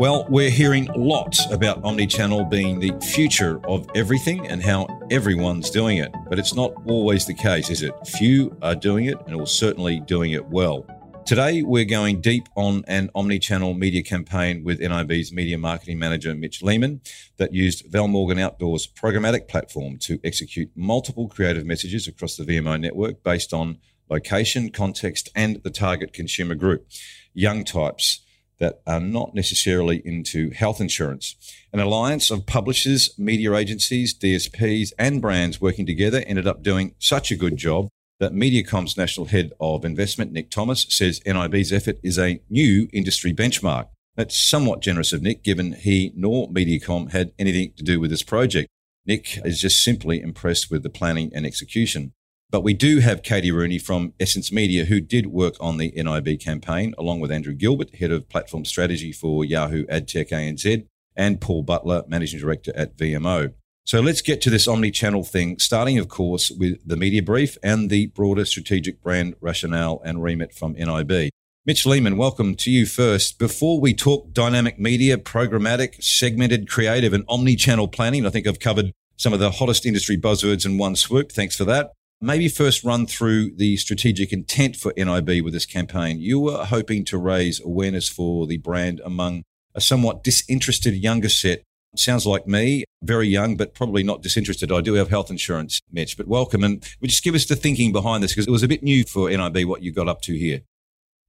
Well, we're hearing lots about omnichannel being the future of everything and how everyone's doing it. But it's not always the case, is it? Few are doing it and are certainly doing it well. Today, we're going deep on an omni-channel media campaign with NIB's media marketing manager, Mitch Lehman, that used Val Morgan Outdoors programmatic platform to execute multiple creative messages across the VMO network based on location, context, and the target consumer group. Young types that are not necessarily into health insurance. An alliance of publishers, media agencies, DSPs, and brands working together ended up doing such a good job that Mediacom's National Head of Investment, Nick Thomas, says NIB's effort is a new industry benchmark. That's somewhat generous of Nick, given he nor Mediacom had anything to do with this project. Nick is just simply impressed with the planning and execution. But we do have Katie Rooney from Essence Media, who did work on the NIB campaign, along with Andrew Gilbert, Head of Platform Strategy for Yahoo AdTech ANZ, and Paul Butler, Managing Director at VMO. So let's get to this omni-channel thing, starting, of course, with the media brief and the broader strategic brand rationale and remit from NIB. Mitch Lehman, welcome to you first. Before we talk dynamic media, programmatic, segmented, creative, and omni-channel planning, I think I've covered some of the hottest industry buzzwords in one swoop. Thanks for that. Maybe first run through the strategic intent for NIB with this campaign. You were hoping to raise awareness for the brand among a somewhat disinterested younger set Sounds like me, very young, but probably not disinterested. I do have health insurance, Mitch, but welcome. And just give us the thinking behind this because it was a bit new for NIB what you got up to here.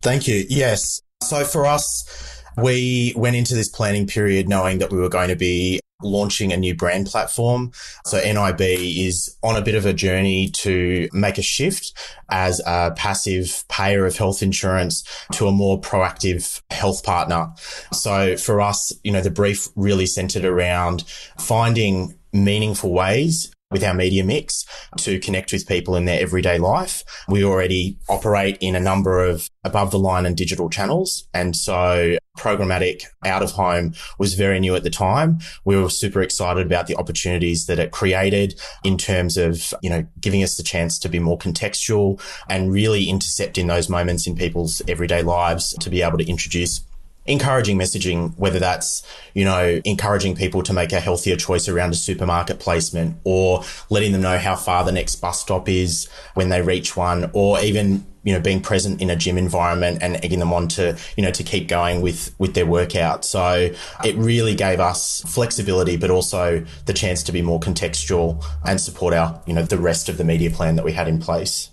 Thank you. Yes. So for us, we went into this planning period knowing that we were going to be launching a new brand platform. So NIB is on a bit of a journey to make a shift as a passive payer of health insurance to a more proactive health partner. So for us, you know, the brief really centered around finding meaningful ways with our media mix to connect with people in their everyday life. We already operate in a number of above the line and digital channels. And so programmatic out of home was very new at the time. We were super excited about the opportunities that it created in terms of, you know, giving us the chance to be more contextual and really intercept in those moments in people's everyday lives to be able to introduce encouraging messaging, whether that's, you know, encouraging people to make a healthier choice around a supermarket placement or letting them know how far the next bus stop is when they reach one or even, you know, being present in a gym environment and egging them on to, you know, to keep going with, with their workout. So it really gave us flexibility, but also the chance to be more contextual and support our, you know, the rest of the media plan that we had in place.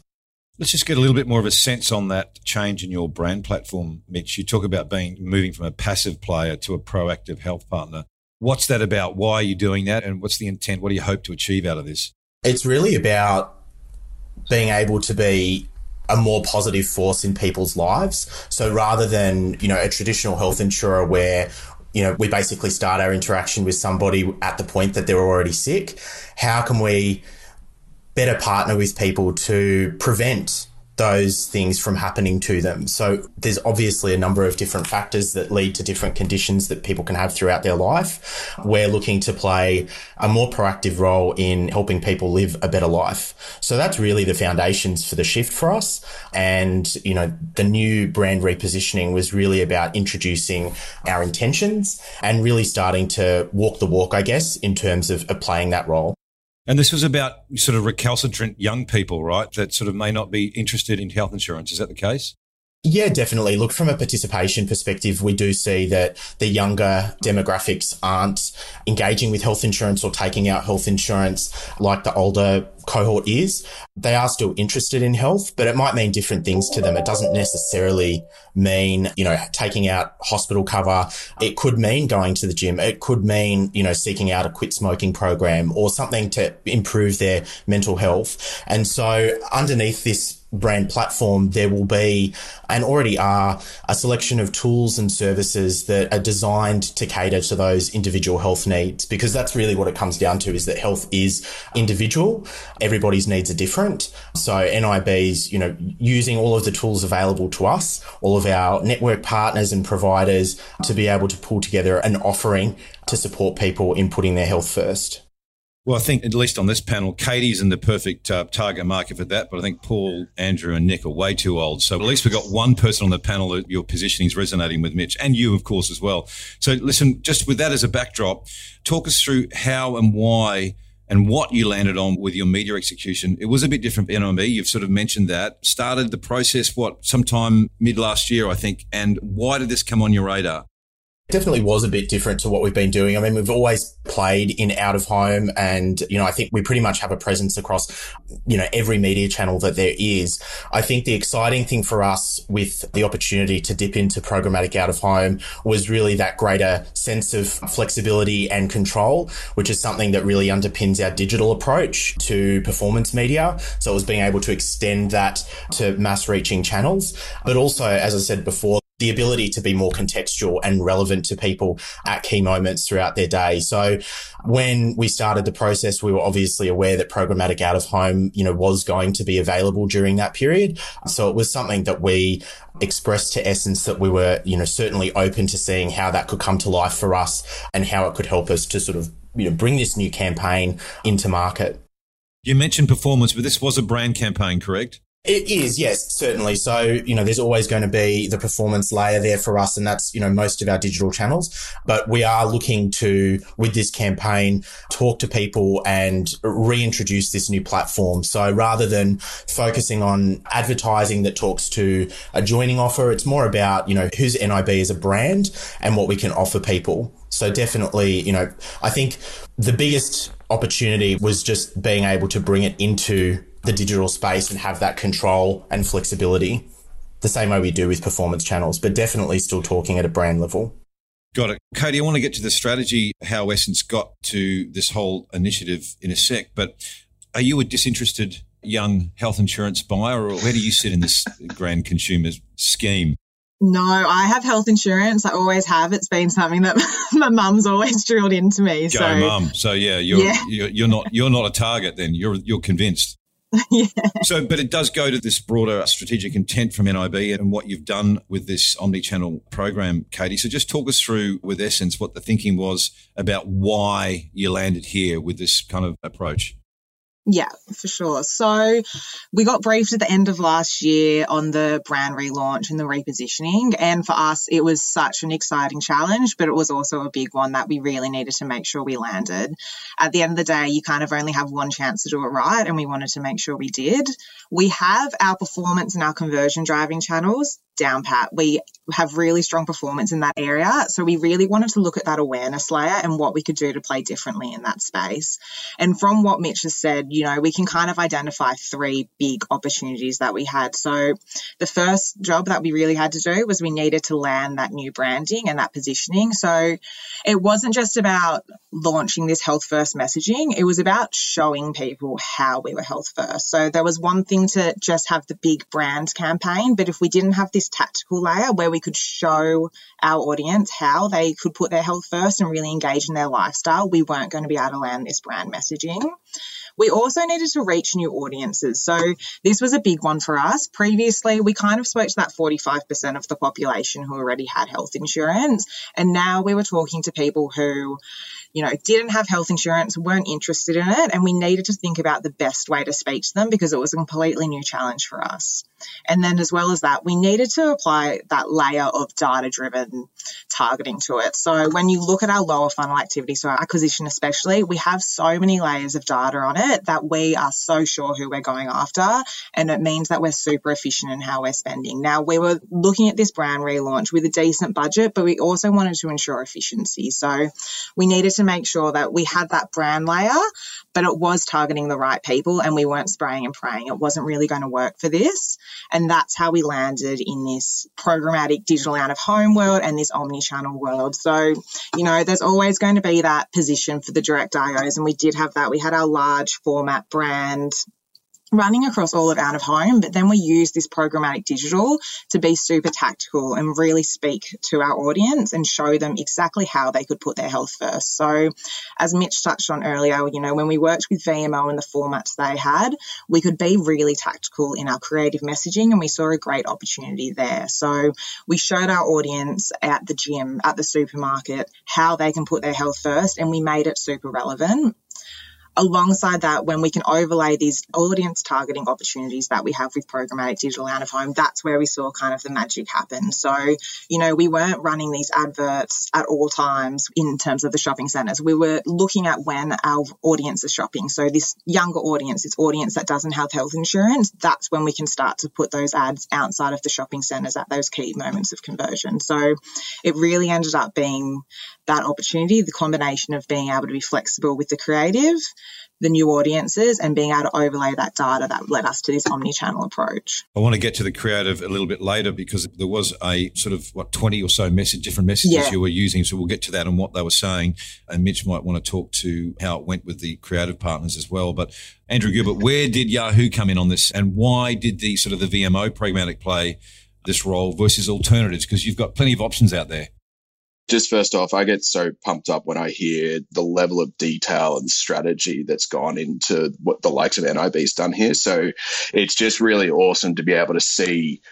Let's just get a little bit more of a sense on that change in your brand platform, Mitch. You talk about being moving from a passive player to a proactive health partner. What's that about? Why are you doing that? And what's the intent? What do you hope to achieve out of this? It's really about being able to be a more positive force in people's lives. So rather than, you know, a traditional health insurer where you know, we basically start our interaction with somebody at the point that they're already sick. How can we better partner with people to prevent those things from happening to them. So there's obviously a number of different factors that lead to different conditions that people can have throughout their life. We're looking to play a more proactive role in helping people live a better life. So that's really the foundations for the shift for us. And, you know, the new brand repositioning was really about introducing our intentions and really starting to walk the walk, I guess, in terms of, of playing that role. And this was about sort of recalcitrant young people, right? That sort of may not be interested in health insurance. Is that the case? Yeah, definitely. Look, from a participation perspective, we do see that the younger demographics aren't engaging with health insurance or taking out health insurance like the older cohort is. They are still interested in health, but it might mean different things to them. It doesn't necessarily mean, you know, taking out hospital cover. It could mean going to the gym. It could mean, you know, seeking out a quit smoking program or something to improve their mental health. And so underneath this brand platform, there will be and already are a selection of tools and services that are designed to cater to those individual health needs because that's really what it comes down to is that health is individual. Everybody's needs are different. So NIB's, you know, using all of the tools available to us, all of our network partners and providers to be able to pull together an offering to support people in putting their health first. Well, I think at least on this panel, Katie's in the perfect uh, target market for that. But I think Paul, Andrew, and Nick are way too old. So at least we've got one person on the panel that your positioning is resonating with, Mitch, and you, of course, as well. So listen, just with that as a backdrop, talk us through how and why and what you landed on with your media execution. It was a bit different for NIB. You've sort of mentioned that. Started the process, what, sometime mid last year, I think. And why did this come on your radar? Definitely was a bit different to what we've been doing. I mean, we've always played in out of home and, you know, I think we pretty much have a presence across, you know, every media channel that there is. I think the exciting thing for us with the opportunity to dip into programmatic out of home was really that greater sense of flexibility and control, which is something that really underpins our digital approach to performance media. So it was being able to extend that to mass reaching channels, but also, as I said before, the ability to be more contextual and relevant to people at key moments throughout their day. So when we started the process, we were obviously aware that programmatic out of home, you know, was going to be available during that period. So it was something that we expressed to Essence that we were, you know, certainly open to seeing how that could come to life for us and how it could help us to sort of, you know, bring this new campaign into market. You mentioned performance, but this was a brand campaign, correct? It is, yes, certainly. So, you know, there's always going to be the performance layer there for us, and that's, you know, most of our digital channels. But we are looking to, with this campaign, talk to people and reintroduce this new platform. So rather than focusing on advertising that talks to a joining offer, it's more about, you know, who's NIB as a brand and what we can offer people. So definitely, you know, I think the biggest opportunity was just being able to bring it into the digital space and have that control and flexibility the same way we do with performance channels, but definitely still talking at a brand level. Got it. Katie, I want to get to the strategy, how Essence got to this whole initiative in a sec, but are you a disinterested young health insurance buyer or where do you sit in this grand consumer scheme? No, I have health insurance. I always have. It's been something that my mum's always drilled into me. Go, so, mum. So yeah, you're, yeah. You're, you're not you're not a target then. You're you're convinced. So, but it does go to this broader strategic intent from NIB and what you've done with this omni-channel program, Katie. So, just talk us through with Essence what the thinking was about why you landed here with this kind of approach. Yeah, for sure. So we got briefed at the end of last year on the brand relaunch and the repositioning. And for us, it was such an exciting challenge, but it was also a big one that we really needed to make sure we landed. At the end of the day, you kind of only have one chance to do it right. And we wanted to make sure we did. We have our performance and our conversion driving channels down pat. We have really strong performance in that area. So we really wanted to look at that awareness layer and what we could do to play differently in that space. And from what Mitch has said, you know, we can kind of identify three big opportunities that we had. So the first job that we really had to do was we needed to land that new branding and that positioning. So it wasn't just about launching this health first messaging, it was about showing people how we were health first. So there was one thing to just have the big brand campaign, but if we didn't have this tactical layer where we could show our audience how they could put their health first and really engage in their lifestyle, we weren't going to be able to land this brand messaging. We also needed to reach new audiences. So this was a big one for us. Previously, we kind of spoke to that 45% of the population who already had health insurance. And now we were talking to people who you know, didn't have health insurance, weren't interested in it, and we needed to think about the best way to speak to them because it was a completely new challenge for us. And then, as well as that, we needed to apply that layer of data driven targeting to it. So, when you look at our lower funnel activity, so acquisition especially, we have so many layers of data on it that we are so sure who we're going after. And it means that we're super efficient in how we're spending. Now, we were looking at this brand relaunch with a decent budget, but we also wanted to ensure efficiency. So, we needed to make sure that we had that brand layer, but it was targeting the right people and we weren't spraying and praying. It wasn't really going to work for this. And that's how we landed in this programmatic digital out of home world and this omni channel world. So, you know, there's always going to be that position for the direct IOs. And we did have that. We had our large format brand running across all of out of home, but then we use this programmatic digital to be super tactical and really speak to our audience and show them exactly how they could put their health first. So, as Mitch touched on earlier, you know, when we worked with VMO and the formats they had, we could be really tactical in our creative messaging and we saw a great opportunity there. So, we showed our audience at the gym, at the supermarket, how they can put their health first and we made it super relevant alongside that, when we can overlay these audience targeting opportunities that we have with programmatic digital out of home, that's where we saw kind of the magic happen. So, you know, we weren't running these adverts at all times in terms of the shopping centres. We were looking at when our audience is shopping. So, this younger audience, this audience that doesn't have health insurance, that's when we can start to put those ads outside of the shopping centres at those key moments of conversion. So, it really ended up being that opportunity, the combination of being able to be flexible with the creative the new audiences and being able to overlay that data that led us to this omni-channel approach. I want to get to the creative a little bit later because there was a sort of what 20 or so message different messages yeah. you were using so we'll get to that and what they were saying. And Mitch might want to talk to how it went with the creative partners as well. But Andrew Gilbert where did Yahoo come in on this? And why did the sort of the VMO programmatic play this role versus alternatives? Because you've got plenty of options out there just first off, I get so pumped up when I hear the level of detail and strategy that's gone into what the likes of NIB's done here. So it's just really awesome to be able to see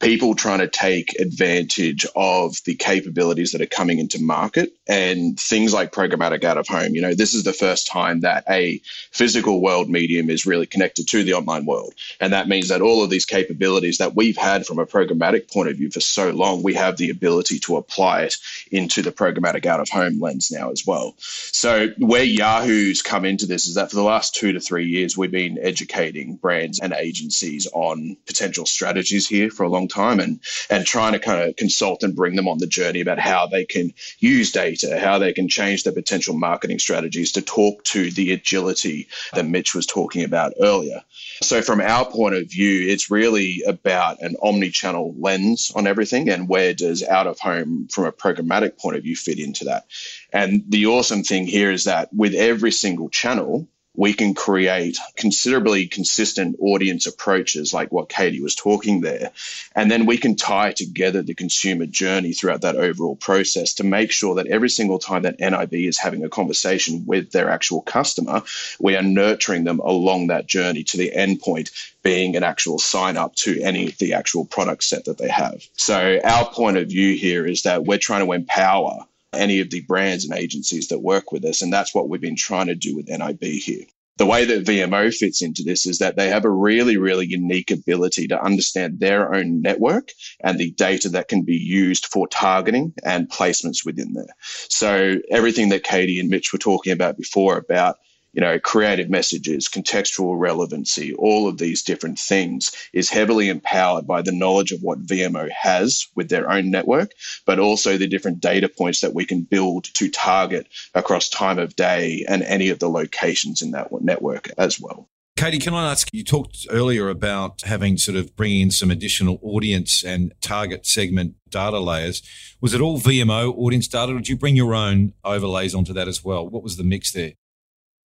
people trying to take advantage of the capabilities that are coming into market and things like programmatic out of home. You know, this is the first time that a physical world medium is really connected to the online world. And that means that all of these capabilities that we've had from a programmatic point of view for so long, we have the ability to apply it into the programmatic out of home lens now as well. So, where Yahoo's come into this is that for the last two to three years, we've been educating brands and agencies on potential strategies here for a long time and, and trying to kind of consult and bring them on the journey about how they can use data, how they can change their potential marketing strategies to talk to the agility that Mitch was talking about earlier. So, from our point of view, it's really about an omni channel lens on everything and where does out of home from a programmatic point of view fit into that. And the awesome thing here is that with every single channel, we can create considerably consistent audience approaches like what Katie was talking there. And then we can tie together the consumer journey throughout that overall process to make sure that every single time that NIB is having a conversation with their actual customer, we are nurturing them along that journey to the end point being an actual sign up to any of the actual product set that they have. So our point of view here is that we're trying to empower any of the brands and agencies that work with us. And that's what we've been trying to do with NIB here. The way that VMO fits into this is that they have a really, really unique ability to understand their own network and the data that can be used for targeting and placements within there. So everything that Katie and Mitch were talking about before about you know, creative messages, contextual relevancy, all of these different things is heavily empowered by the knowledge of what VMO has with their own network, but also the different data points that we can build to target across time of day and any of the locations in that network as well. Katie, can I ask? You talked earlier about having sort of bringing in some additional audience and target segment data layers. Was it all VMO audience data, or did you bring your own overlays onto that as well? What was the mix there?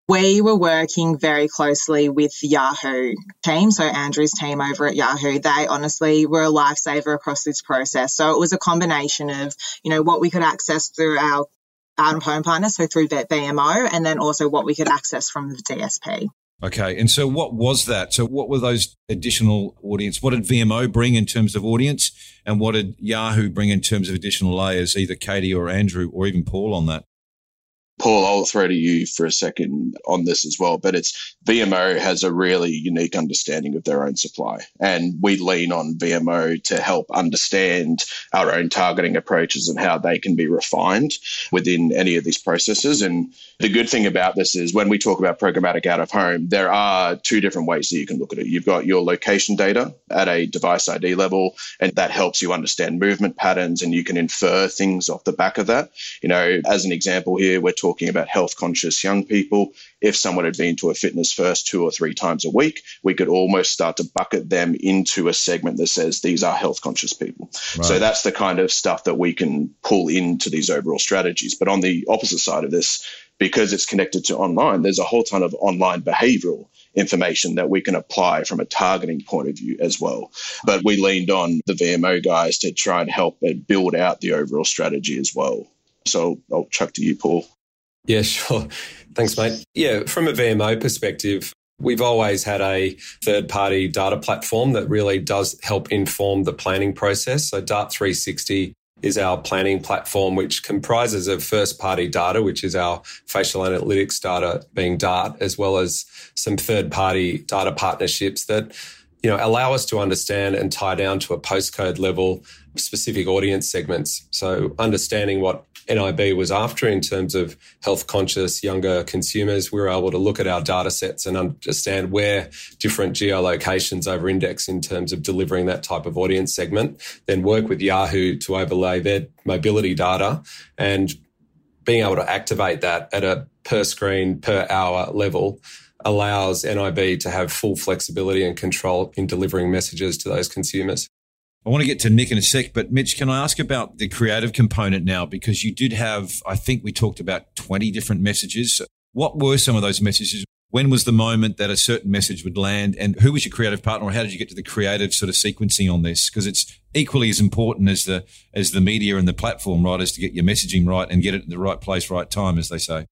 We were working very closely with Yahoo team, so Andrew's team over at Yahoo. They honestly were a lifesaver across this process. So it was a combination of, you know, what we could access through our out home partners, so through VMO, and then also what we could access from the DSP. Okay. And so what was that? So what were those additional audience? What did VMO bring in terms of audience? And what did Yahoo bring in terms of additional layers, either Katie or Andrew or even Paul on that? Paul, I'll throw to you for a second on this as well, but it's VMO has a really unique understanding of their own supply. And we lean on VMO to help understand our own targeting approaches and how they can be refined within any of these processes. And the good thing about this is when we talk about programmatic out of home, there are two different ways that you can look at it. You've got your location data at a device ID level, and that helps you understand movement patterns and you can infer things off the back of that. You know, as an example here, we're talking talking about health conscious young people. If someone had been to a fitness first two or three times a week, we could almost start to bucket them into a segment that says these are health conscious people. Right. So that's the kind of stuff that we can pull into these overall strategies. But on the opposite side of this, because it's connected to online, there's a whole ton of online behavioral information that we can apply from a targeting point of view as well. But we leaned on the VMO guys to try and help build out the overall strategy as well. So I'll chuck to you, Paul. Yeah, sure. Thanks, mate. Yeah, from a VMO perspective, We've always had a third party data platform that really does help inform the planning process. So Dart 360 is our planning platform, which comprises of first party data, which is our facial analytics data being Dart, as well as some third party data partnerships that you know allow us to understand and tie down to a postcode level specific audience segments. So understanding what NIB was after in terms of health conscious younger consumers, we were able to look at our data sets and understand where different geolocations over index in terms of delivering that type of audience segment, then work with Yahoo to overlay their mobility data and being able to activate that at a per screen, per hour level allows NIB to have full flexibility and control in delivering messages to those consumers. I want to get to Nick in a sec, but Mitch, can I ask about the creative component now? Because you did have, I think we talked about 20 different messages. What were some of those messages? When was the moment that a certain message would land? And who was your creative partner? Or how did you get to the creative sort of sequencing on this? Because it's equally as important as the as the media and the platform writers to get your messaging right and get it in the right place, right time, as they say.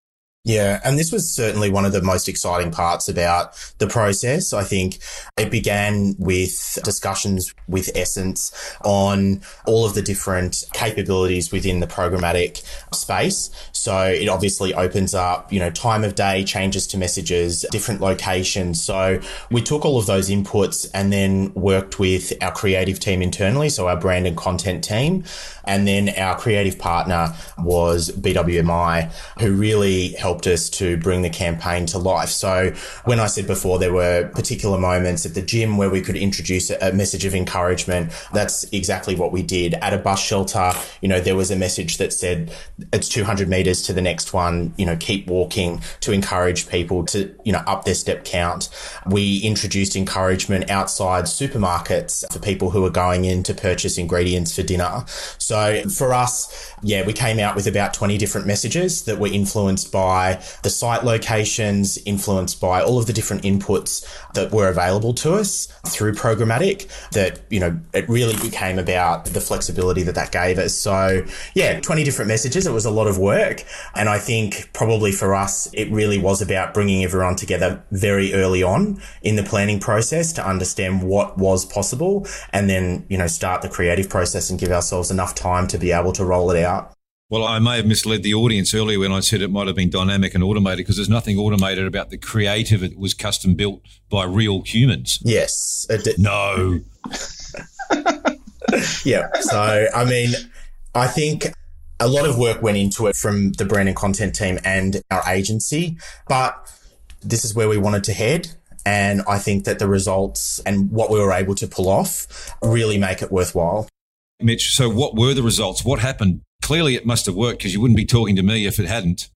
Yeah, and this was certainly one of the most exciting parts about the process. I think it began with discussions with Essence on all of the different capabilities within the programmatic space. So it obviously opens up, you know, time of day changes to messages, different locations. So we took all of those inputs and then worked with our creative team internally, so our brand and content team. And then our creative partner was BWMI, who really helped us to bring the campaign to life. So when I said before there were particular moments at the gym where we could introduce a message of encouragement, that's exactly what we did. At a bus shelter, you know, there was a message that said it's 200 meters to the next one, you know, keep walking to encourage people to, you know, up their step count. We introduced encouragement outside supermarkets for people who are going in to purchase ingredients for dinner. So so for us, yeah, we came out with about 20 different messages that were influenced by the site locations, influenced by all of the different inputs that were available to us through programmatic that, you know, it really became about the flexibility that that gave us. So yeah, 20 different messages. It was a lot of work. And I think probably for us, it really was about bringing everyone together very early on in the planning process to understand what was possible and then, you know, start the creative process and give ourselves enough time time to be able to roll it out. Well, I may have misled the audience earlier when I said it might have been dynamic and automated because there's nothing automated about the creative. It was custom built by real humans. Yes. No. yeah. So, I mean, I think a lot of work went into it from the brand and content team and our agency, but this is where we wanted to head. And I think that the results and what we were able to pull off really make it worthwhile. Mitch, so what were the results? What happened? Clearly, it must have worked because you wouldn't be talking to me if it hadn't.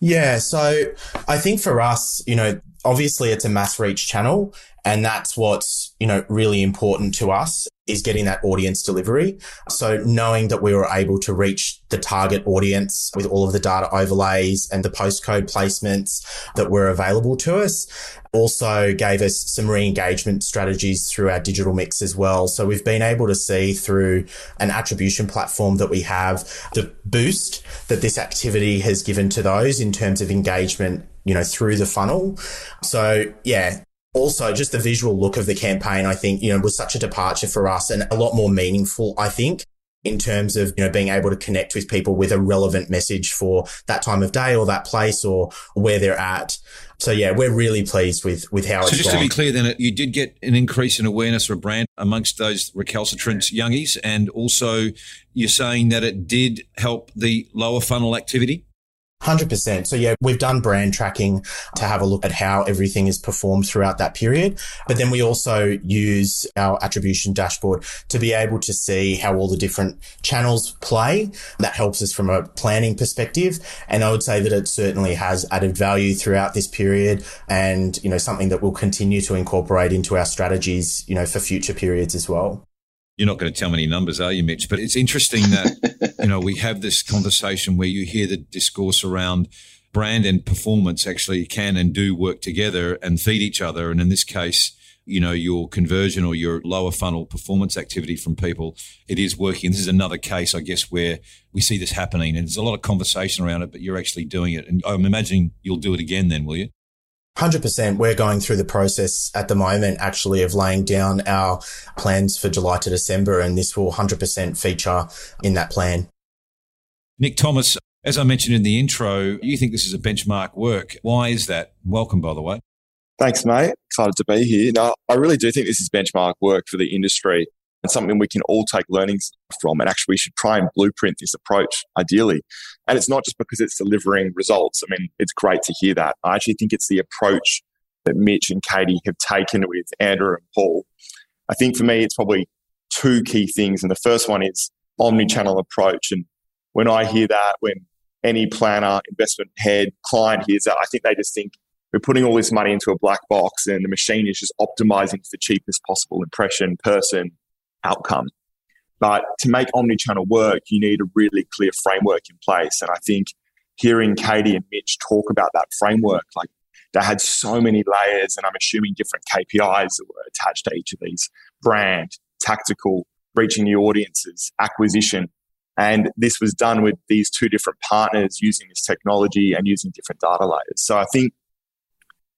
Yeah. So I think for us, you know, obviously it's a mass reach channel and that's what's, you know, really important to us is getting that audience delivery. So knowing that we were able to reach the target audience with all of the data overlays and the postcode placements that were available to us also gave us some re-engagement strategies through our digital mix as well. So we've been able to see through an attribution platform that we have the boost that this activity has given to those in terms of engagement, you know, through the funnel. So yeah, also just the visual look of the campaign, I think, you know, was such a departure for us and a lot more meaningful, I think, in terms of, you know, being able to connect with people with a relevant message for that time of day or that place or where they're at. So yeah, we're really pleased with with how so it's just gone. to be clear, then you did get an increase in awareness a brand amongst those recalcitrant youngies, and also you're saying that it did help the lower funnel activity. 100%. So yeah, we've done brand tracking to have a look at how everything is performed throughout that period. But then we also use our attribution dashboard to be able to see how all the different channels play. That helps us from a planning perspective. And I would say that it certainly has added value throughout this period and, you know, something that we'll continue to incorporate into our strategies, you know, for future periods as well you're not going to tell me any numbers, are you, Mitch? But it's interesting that, you know, we have this conversation where you hear the discourse around brand and performance actually can and do work together and feed each other. And in this case, you know, your conversion or your lower funnel performance activity from people, it is working. This is another case, I guess, where we see this happening and there's a lot of conversation around it, but you're actually doing it. And I'm imagining you'll do it again then, will you? 100%. We're going through the process at the moment, actually, of laying down our plans for July to December, and this will 100% feature in that plan. Nick Thomas, as I mentioned in the intro, you think this is a benchmark work. Why is that? Welcome, by the way. Thanks, mate. Excited to be here. Now, I really do think this is benchmark work for the industry and something we can all take learnings from. And actually, we should try and blueprint this approach ideally. And it's not just because it's delivering results. I mean, it's great to hear that. I actually think it's the approach that Mitch and Katie have taken with Andrew and Paul. I think for me, it's probably two key things. And the first one is omni-channel approach. And when I hear that, when any planner, investment head, client hears that, I think they just think we're putting all this money into a black box and the machine is just optimizing for the cheapest possible impression, person, outcome. But to make omni-channel work, you need a really clear framework in place. And I think hearing Katie and Mitch talk about that framework, like they had so many layers, and I'm assuming different KPIs that were attached to each of these brand, tactical, reaching new audiences, acquisition. And this was done with these two different partners using this technology and using different data layers. So I think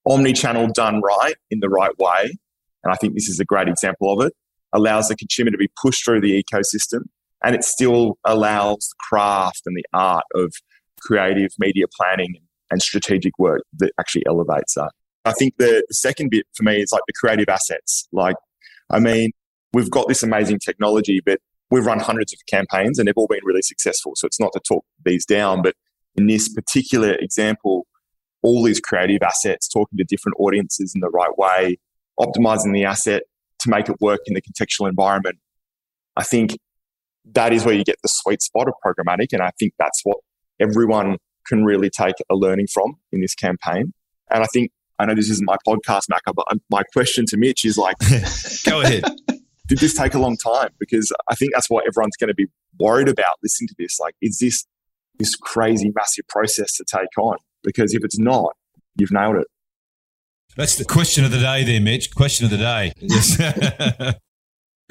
omni-channel done right in the right way, and I think this is a great example of it, allows the consumer to be pushed through the ecosystem and it still allows the craft and the art of creative media planning and strategic work that actually elevates that. I think the, the second bit for me is like the creative assets. Like, I mean, we've got this amazing technology, but we've run hundreds of campaigns and they've all been really successful. So it's not to talk these down, but in this particular example, all these creative assets, talking to different audiences in the right way, optimizing the asset to make it work in the contextual environment. I think that is where you get the sweet spot of programmatic. And I think that's what everyone can really take a learning from in this campaign. And I think, I know this isn't my podcast, Macca, but um, my question to Mitch is like, go ahead. Did this take a long time? Because I think that's what everyone's going to be worried about listening to this. Like, is this this crazy, massive process to take on? Because if it's not, you've nailed it. That's the question of the day there, Mitch. Question of the day. Yes.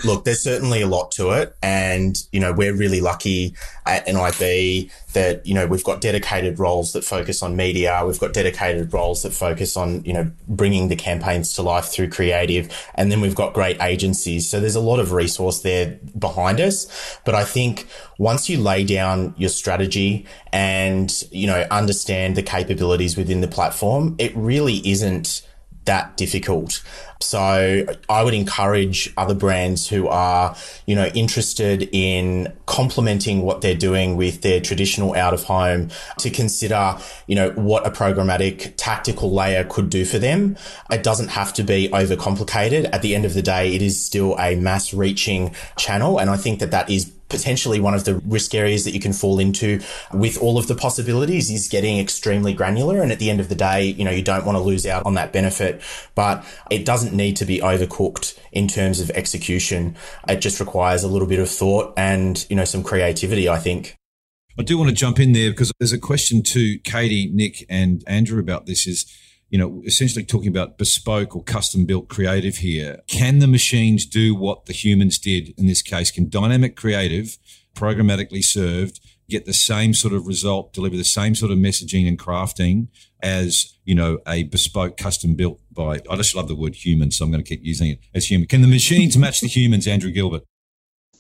Look, there's certainly a lot to it. And, you know, we're really lucky at NIB that, you know, we've got dedicated roles that focus on media. We've got dedicated roles that focus on, you know, bringing the campaigns to life through creative. And then we've got great agencies. So there's a lot of resource there behind us. But I think once you lay down your strategy and, you know, understand the capabilities within the platform, it really isn't that difficult. So I would encourage other brands who are, you know, interested in complementing what they're doing with their traditional out of home to consider, you know, what a programmatic tactical layer could do for them. It doesn't have to be overcomplicated. At the end of the day, it is still a mass reaching channel. And I think that that is potentially one of the risk areas that you can fall into with all of the possibilities is getting extremely granular. And at the end of the day, you know, you don't want to lose out on that benefit, but it doesn't need to be overcooked in terms of execution. It just requires a little bit of thought and, you know, some creativity, I think. I do want to jump in there because there's a question to Katie, Nick, and Andrew about this is, you know, essentially talking about bespoke or custom built creative here. Can the machines do what the humans did in this case? Can dynamic creative, programmatically served, get the same sort of result, deliver the same sort of messaging and crafting as, you know, a bespoke custom built by, I just love the word human, so I'm going to keep using it as human. Can the machines match the humans, Andrew Gilbert?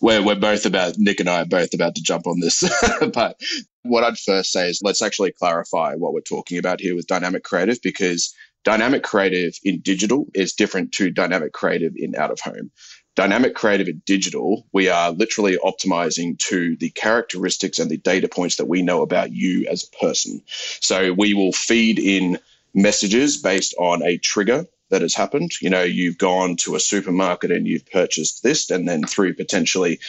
We're, we're both about, Nick and I are both about to jump on this. but what I'd first say is let's actually clarify what we're talking about here with dynamic creative because dynamic creative in digital is different to dynamic creative in out of home. Dynamic creative and digital, we are literally optimizing to the characteristics and the data points that we know about you as a person. So we will feed in messages based on a trigger that has happened. You know, you've gone to a supermarket and you've purchased this, and then through potentially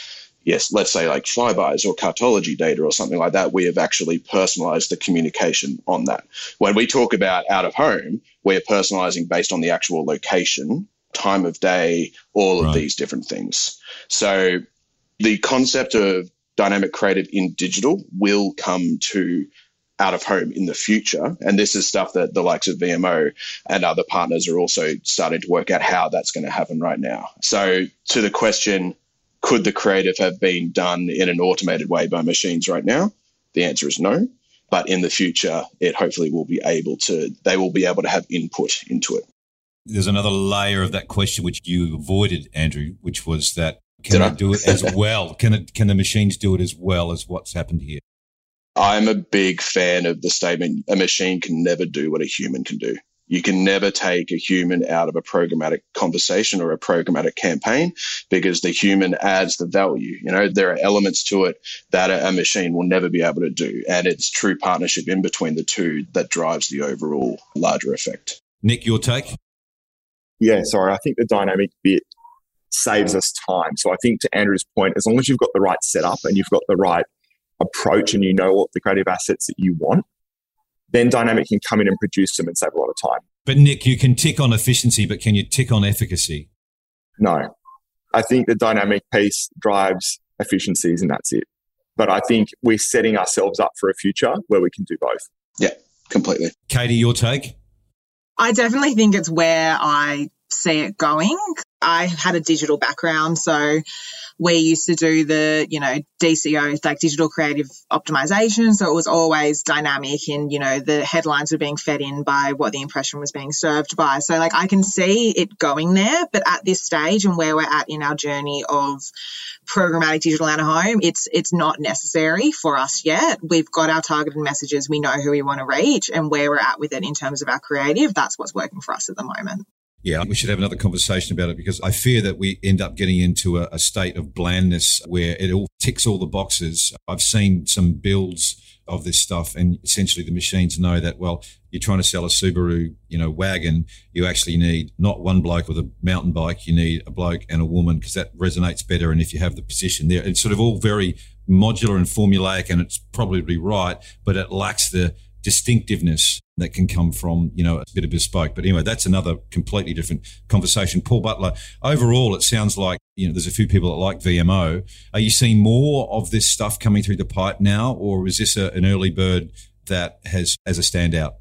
yes, let's say like Flybuys or Cartology data or something like that, we have actually personalized the communication on that. When we talk about out of home, we're personalizing based on the actual location, time of day, all of these different things. So the concept of dynamic creative in digital will come to out of home in the future. And this is stuff that the likes of VMO and other partners are also starting to work out how that's going to happen right now. So, to the question, could the creative have been done in an automated way by machines right now? The answer is no. But in the future, it hopefully will be able to, they will be able to have input into it. There's another layer of that question which you avoided, Andrew, which was that can Did I do it as well? Can it, can the machines do it as well as what's happened here? I'm a big fan of the statement a machine can never do what a human can do. You can never take a human out of a programmatic conversation or a programmatic campaign because the human adds the value. You know, there are elements to it that a, machine will never be able to do. And it's true partnership in between the two that drives the overall larger effect. Nick, your take? Yeah, sorry. I think the dynamic bit saves us time. So I think to Andrew's point, as long as you've got the right setup and you've got the right approach and you know what the creative assets that you want, then Dynamic can come in and produce them and save a lot of time. But Nick, you can tick on efficiency, but can you tick on efficacy? No. I think the dynamic piece drives efficiencies and that's it. But I think we're setting ourselves up for a future where we can do both. Yeah, completely. Katie, your take? I definitely think it's where I see it going. I had a digital background, so we used to do the, you know, DCO, like digital creative optimization. So it was always dynamic and, you know, the headlines were being fed in by what the impression was being served by. So like I can see it going there, but at this stage and where we're at in our journey of programmatic digital out of home, it's it's not necessary for us yet. We've got our targeted messages, we know who we want to reach and where we're at with it in terms of our creative. That's what's working for us at the moment. Yeah, we should have another conversation about it because I fear that we end up getting into a, a, state of blandness where it all ticks all the boxes. I've seen some builds of this stuff and essentially the machines know that, well, you're trying to sell a Subaru, you know, wagon. You actually need not one bloke with a mountain bike. You need a bloke and a woman because that resonates better. And if you have the position there, it's sort of all very modular and formulaic and it's probably right, but it lacks the distinctiveness that can come from, you know, a bit of bespoke. But anyway, that's another completely different conversation. Paul Butler, overall, it sounds like, you know, there's a few people that like VMO. Are you seeing more of this stuff coming through the pipe now, or is this a, an early bird that has as a standout?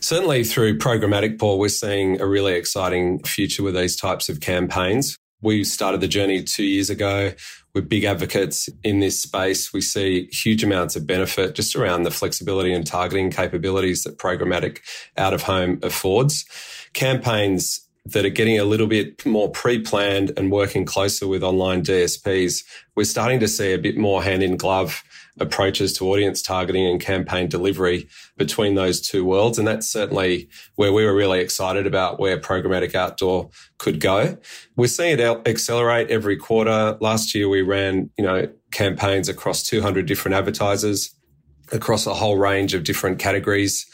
Certainly through programmatic, Paul, we're seeing a really exciting future with these types of campaigns. We started the journey two years ago. We're big advocates in this space. We see huge amounts of benefit just around the flexibility and targeting capabilities that programmatic out of home affords. Campaigns that are getting a little bit more pre-planned and working closer with online DSPs, we're starting to see a bit more hand in glove approaches to audience targeting and campaign delivery between those two worlds. And that's certainly where we were really excited about where programmatic outdoor could go. We're seeing it accelerate every quarter. Last year we ran, you know, campaigns across 200 different advertisers across a whole range of different categories.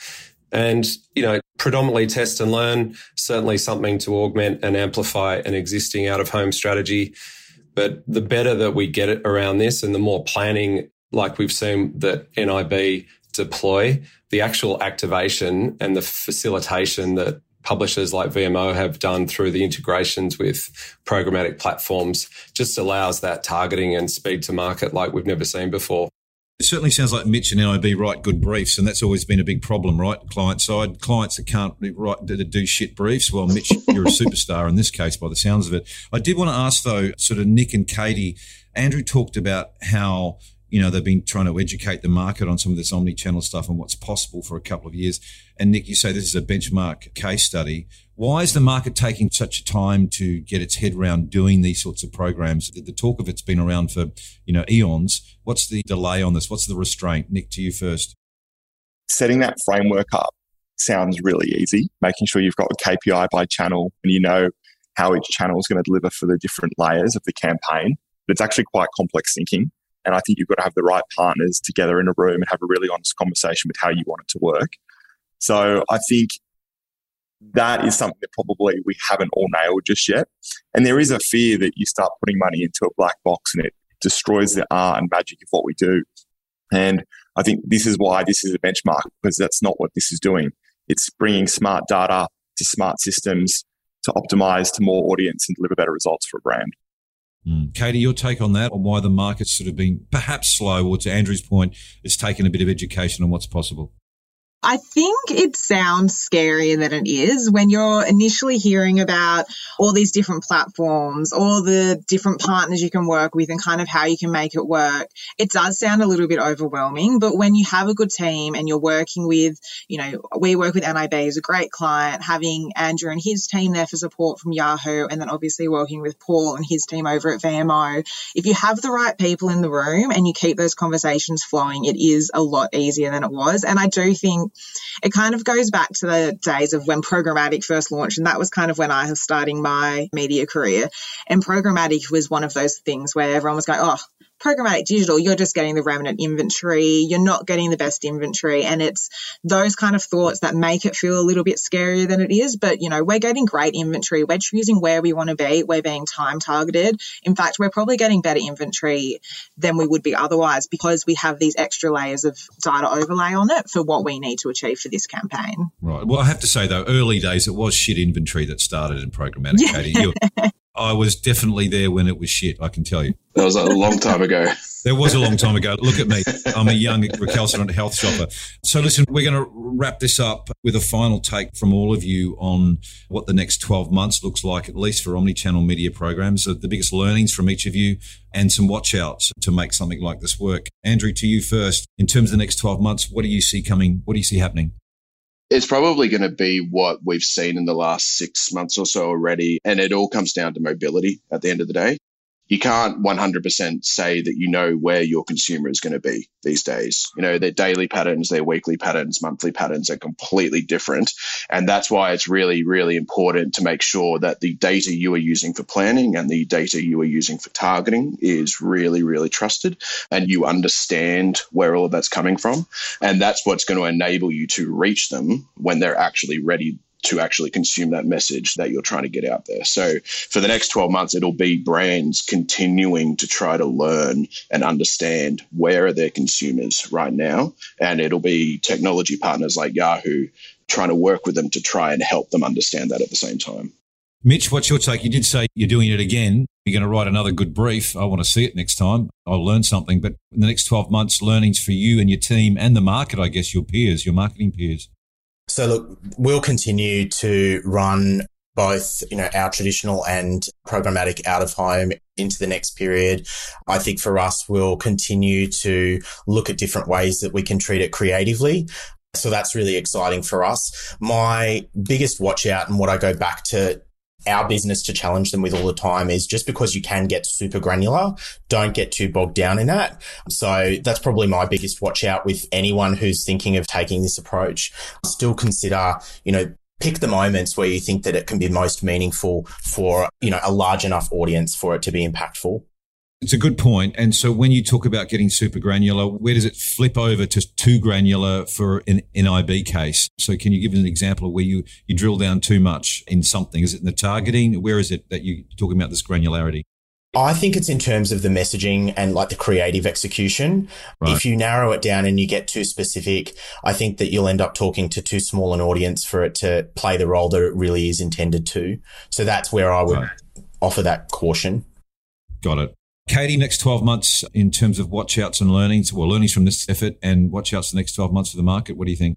And, you know, predominantly test and learn, certainly something to augment and amplify an existing out of home strategy. But the better that we get it around this and the more planning like we've seen that NIB deploy, the actual activation and the facilitation that publishers like VMO have done through the integrations with programmatic platforms just allows that targeting and speed to market like we've never seen before. It certainly sounds like Mitch and NIB write good briefs, and that's always been a big problem, right? Client side, clients that can't write do shit briefs. Well, Mitch, you're a superstar in this case, by the sounds of it. I did want to ask though, sort of Nick and Katie. Andrew talked about how you know, they've been trying to educate the market on some of this omni-channel stuff and what's possible for a couple of years. And Nick, you say this is a benchmark case study. Why is the market taking such a time to get its head around doing these sorts of programs? The talk of it's been around for, you know, eons. What's the delay on this? What's the restraint? Nick, to you first. Setting that framework up sounds really easy. Making sure you've got a KPI by channel and you know how each channel is going to deliver for the different layers of the campaign. But it's actually quite complex thinking. And I think you've got to have the right partners together in a room and have a really honest conversation with how you want it to work. So I think that is something that probably we haven't all nailed just yet. And there is a fear that you start putting money into a black box and it destroys the art and magic of what we do. And I think this is why this is a benchmark because that's not what this is doing. It's bringing smart data to smart systems to optimize to more audience and deliver better results for a brand. Mm. Katie, your take on that, on why the market's sort of been perhaps slow, or to Andrew's point, it's taken a bit of education on what's possible? I think it sounds scarier than it is when you're initially hearing about all these different platforms, all the different partners you can work with, and kind of how you can make it work. It does sound a little bit overwhelming, but when you have a good team and you're working with, you know, we work with NIB as a great client, having Andrew and his team there for support from Yahoo, and then obviously working with Paul and his team over at VMO. If you have the right people in the room and you keep those conversations flowing, it is a lot easier than it was. And I do think it kind of goes back to the days of when programmatic first launched, and that was kind of when I was starting my media career. And programmatic was one of those things where everyone was going, "Oh, programmatic digital, you're just getting the remnant inventory, you're not getting the best inventory. And it's those kind of thoughts that make it feel a little bit scarier than it is. But, you know, we're getting great inventory. We're choosing where we want to be. We're being time targeted. In fact, we're probably getting better inventory than we would be otherwise because we have these extra layers of data overlay on it for what we need to achieve for this campaign. Right. Well, I have to say, though, early days, it was shit inventory that started in programmatic, yeah. Katie. I was definitely there when it was shit. I can tell you. That was a long time ago. There was a long time ago. Look at me. I'm a young recalcitrant health shopper. So listen, we're going to wrap this up with a final take from all of you on what the next 12 months looks like, at least for omni-channel media programs, the biggest learnings from each of you and some watch outs to make something like this work. Andrew, to you first. In terms of the next 12 months, what do you see coming? What do you see happening? It's probably going to be what we've seen in the last six months or so already. And it all comes down to mobility at the end of the day you can't 100% say that you know where your consumer is going to be these days. You know, their daily patterns, their weekly patterns, monthly patterns are completely different. And that's why it's really, really important to make sure that the data you are using for planning and the data you are using for targeting is really, really trusted and you understand where all of that's coming from. And that's what's going to enable you to reach them when they're actually ready to actually consume that message that you're trying to get out there. So for the next 12 months, it'll be brands continuing to try to learn and understand where are their consumers right now. And it'll be technology partners like Yahoo trying to work with them to try and help them understand that at the same time. Mitch, what's your take? You did say you're doing it again. You're going to write another good brief. I want to see it next time. I'll learn something. But in the next 12 months, learnings for you and your team and the market, I guess, your peers, your marketing peers. So look, we'll continue to run both, you know, our traditional and programmatic out of home into the next period. I think for us, we'll continue to look at different ways that we can treat it creatively. So that's really exciting for us. My biggest watch out and what I go back to our business to challenge them with all the time is just because you can get super granular, don't get too bogged down in that. So that's probably my biggest watch out with anyone who's thinking of taking this approach. Still consider, you know, pick the moments where you think that it can be most meaningful for, you know, a large enough audience for it to be impactful. It's a good point. And so when you talk about getting super granular, where does it flip over to too granular for an NIB case? So can you give an example of where you, you drill down too much in something? Is it in the targeting? Where is it that you're talking about this granularity? I think it's in terms of the messaging and like the creative execution. Right. If you narrow it down and you get too specific, I think that you'll end up talking to too small an audience for it to play the role that it really is intended to. So that's where I would right. offer that caution. Got it. Katie, next 12 months in terms of watch outs and learnings, well, learnings from this effort and watch outs the next 12 months for the market. What do you think?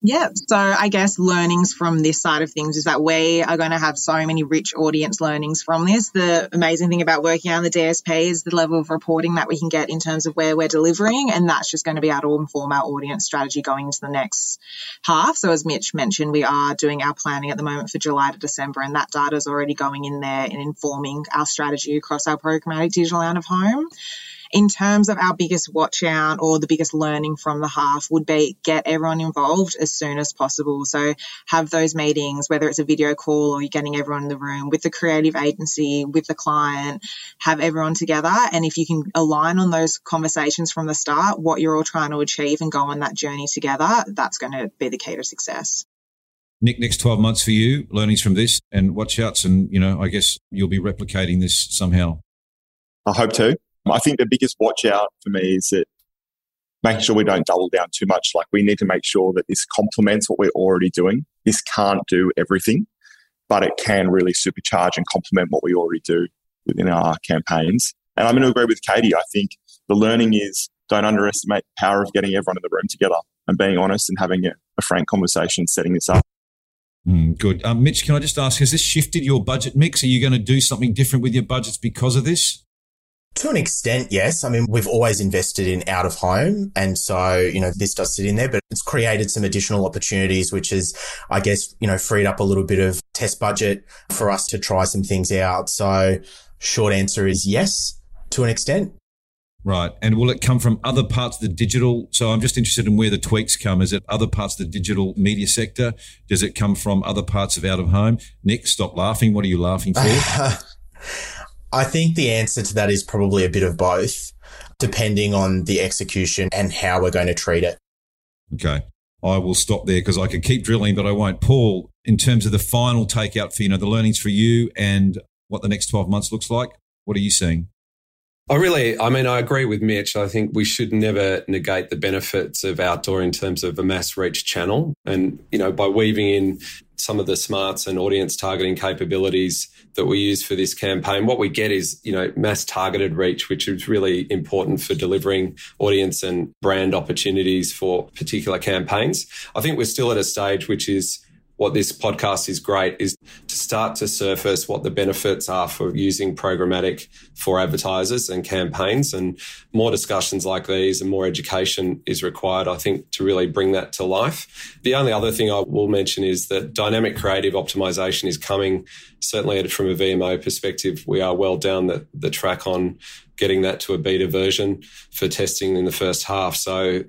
Yeah, so I guess learnings from this side of things is that we are going to have so many rich audience learnings from this. The amazing thing about working on the DSP is the level of reporting that we can get in terms of where we're delivering, and that's just going to be able to inform our audience strategy going into the next half. So, as Mitch mentioned, we are doing our planning at the moment for July to December, and that data is already going in there and informing our strategy across our programmatic digital out of home in terms of our biggest watch out or the biggest learning from the half would be get everyone involved as soon as possible. So have those meetings, whether it's a video call or you're getting everyone in the room with the creative agency, with the client, have everyone together. And if you can align on those conversations from the start, what you're all trying to achieve and go on that journey together, that's going to be the key to success. Nick, next 12 months for you, learnings from this and watch outs. And, you know, I guess you'll be replicating this somehow. I hope to. I think the biggest watch out for me is that making sure we don't double down too much. Like we need to make sure that this complements what we're already doing. This can't do everything, but it can really supercharge and complement what we already do. within our campaigns. And I'm going to agree with Katie. I think the learning is don't underestimate the power of getting everyone in the room together and being honest and having a, a frank conversation, setting this up. Mm, good. Um, Mitch, can I just ask, has this shifted your budget mix? Are you going to do something different with your budgets because of this? To an extent, yes. I mean, we've always invested in out of home. And so, you know, this does sit in there, but it's created some additional opportunities, which is, I guess, you know, freed up a little bit of test budget for us to try some things out. So short answer is yes, to an extent. Right. And will it come from other parts of the digital? So I'm just interested in where the tweaks come. Is it other parts of the digital media sector? Does it come from other parts of out of home? Nick, stop laughing. What are you laughing for? I think the answer to that is probably a bit of both, depending on the execution and how we're going to treat it. Okay. I will stop there because I could keep drilling, but I won't. Paul, in terms of the final takeout for, you know, the learnings for you and what the next 12 months looks like, what are you seeing? I really, I mean, I agree with Mitch. I think we should never negate the benefits of outdoor in terms of a mass reach channel. And, you know, by weaving in some of the smarts and audience targeting capabilities that we use for this campaign, what we get is, you know, mass targeted reach, which is really important for delivering audience and brand opportunities for particular campaigns. I think we're still at a stage which is, what this podcast is great is to start to surface what the benefits are for using programmatic for advertisers and campaigns and more discussions like these and more education is required, I think, to really bring that to life. The only other thing I will mention is that dynamic creative optimization is coming certainly from a VMO perspective. We are well down the, the track on getting that to a beta version for testing in the first half. So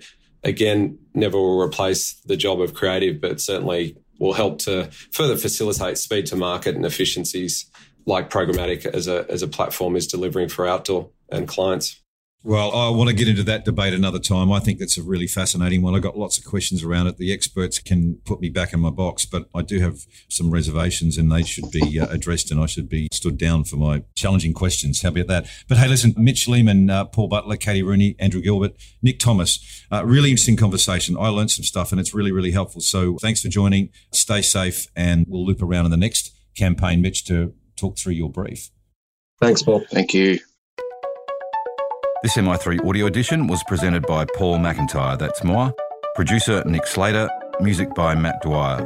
again, never will replace the job of creative, but certainly will help to further facilitate speed to market and efficiencies like programmatic as a, as a platform is delivering for outdoor and clients. Well, I want to get into that debate another time. I think that's a really fascinating one. I've got lots of questions around it. The experts can put me back in my box, but I do have some reservations and they should be uh, addressed and I should be stood down for my challenging questions. How about that? But hey, listen, Mitch Lehman, uh, Paul Butler, Katie Rooney, Andrew Gilbert, Nick Thomas, uh, really interesting conversation. I learned some stuff and it's really, really helpful. So thanks for joining. Stay safe and we'll loop around in the next campaign, Mitch, to talk through your brief. Thanks, Paul. Thank you. This MI3 audio edition was presented by Paul McIntyre, that's more. Producer Nick Slater, music by Matt Dwyer.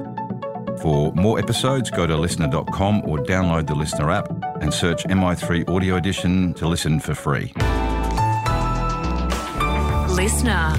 For more episodes, go to listnr.com or download the LiSTNR app and search MI3 audio edition to listen for free. Listener.